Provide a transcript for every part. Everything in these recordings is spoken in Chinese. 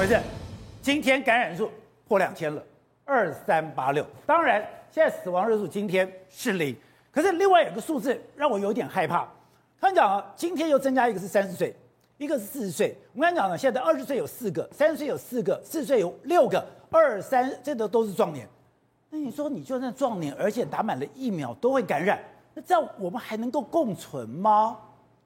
回事？今天感染数破两千了，二三八六。当然，现在死亡人数今天是零，可是另外有个数字让我有点害怕。他讲啊，今天又增加一个是三十岁，一个是四十岁。我跟你讲呢，现在二十岁有四个，三十岁有四个，四十岁有六个，二三这都都是壮年。那你说，你就算壮年，而且打满了疫苗都会感染，那这样我们还能够共存吗？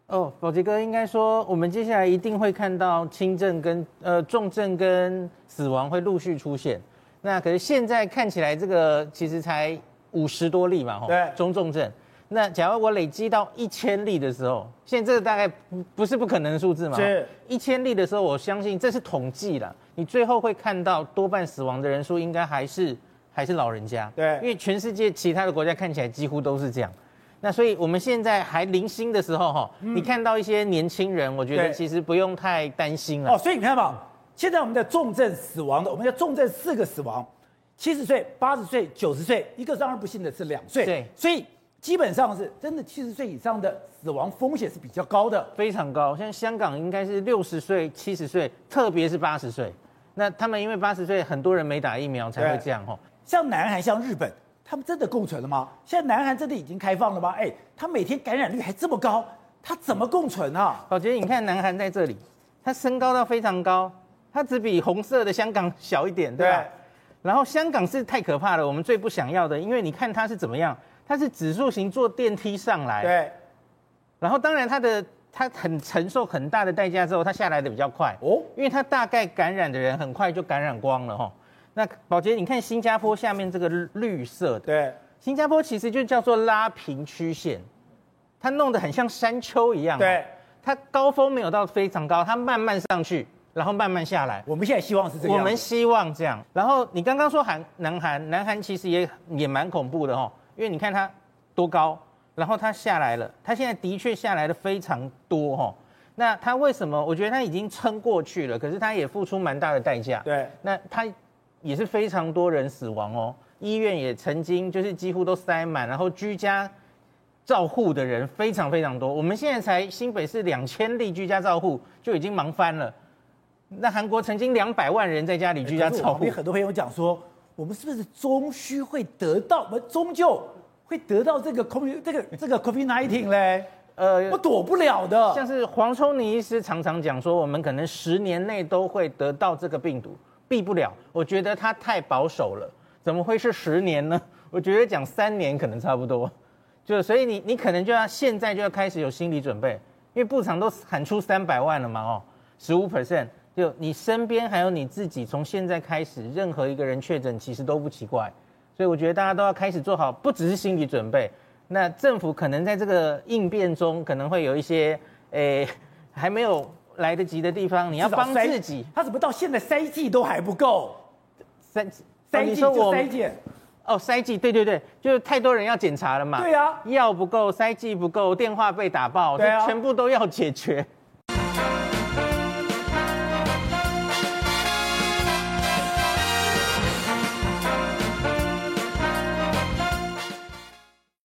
哦，宝杰哥应该说，我们接下来一定会看到轻症跟呃重症跟死亡会陆续出现。那可是现在看起来，这个其实才五十多例嘛，吼，对，中重症。那假如我累积到一千例的时候，现在这个大概不是不可能的数字嘛？是，一千例的时候，我相信这是统计了，你最后会看到多半死亡的人数应该还是还是老人家。对，因为全世界其他的国家看起来几乎都是这样。那所以我们现在还零星的时候，哈，你看到一些年轻人，我觉得其实不用太担心了。哦，所以你看嘛，现在我们的重症死亡的，我们的重症四个死亡，七十岁、八十岁、九十岁，一个让人不幸的是两岁。对，所以基本上是真的七十岁以上的死亡风险是比较高的，非常高。像香港应该是六十岁、七十岁，特别是八十岁。那他们因为八十岁很多人没打疫苗才会这样哈。像南韩、像日本。他们真的共存了吗？现在南韩真的已经开放了吗？哎，他每天感染率还这么高，他怎么共存啊？宝杰，你看南韩在这里，它升高到非常高，它只比红色的香港小一点，对吧？对。然后香港是太可怕了，我们最不想要的，因为你看它是怎么样，它是指数型坐电梯上来，对。然后当然它的它很承受很大的代价之后，它下来的比较快哦，因为它大概感染的人很快就感染光了哈。那宝杰，你看新加坡下面这个绿色的，对，新加坡其实就叫做拉平曲线，它弄得很像山丘一样，对，它高峰没有到非常高，它慢慢上去，然后慢慢下来。我们现在希望是这样，我们希望这样。然后你刚刚说韩南韩，南韩其实也也蛮恐怖的哦，因为你看它多高，然后它下来了，它现在的确下来的非常多哦。那它为什么？我觉得它已经撑过去了，可是它也付出蛮大的代价。对，那它。也是非常多人死亡哦，医院也曾经就是几乎都塞满，然后居家照护的人非常非常多。我们现在才新北市两千例居家照护就已经忙翻了，那韩国曾经两百万人在家里居家照护。很多朋友讲说，我们是不是终须会得到，我们终究会得到这个 COVID 这个这个 COVID nineteen 嘞？呃，我躲不了的。像是黄聪妮医师常常讲说，我们可能十年内都会得到这个病毒。避不了，我觉得他太保守了，怎么会是十年呢？我觉得讲三年可能差不多，就所以你你可能就要现在就要开始有心理准备，因为部长都喊出三百万了嘛，哦，十五 percent，就你身边还有你自己，从现在开始，任何一个人确诊其实都不奇怪，所以我觉得大家都要开始做好，不只是心理准备，那政府可能在这个应变中可能会有一些，诶，还没有。来得及的地方，你要帮自己。他怎么到现在塞剂都还不够？筛筛剂就筛剂哦，塞剂对对对，就是太多人要检查了嘛。对啊，药不够，塞剂不够，电话被打爆，对啊，全部都要解决。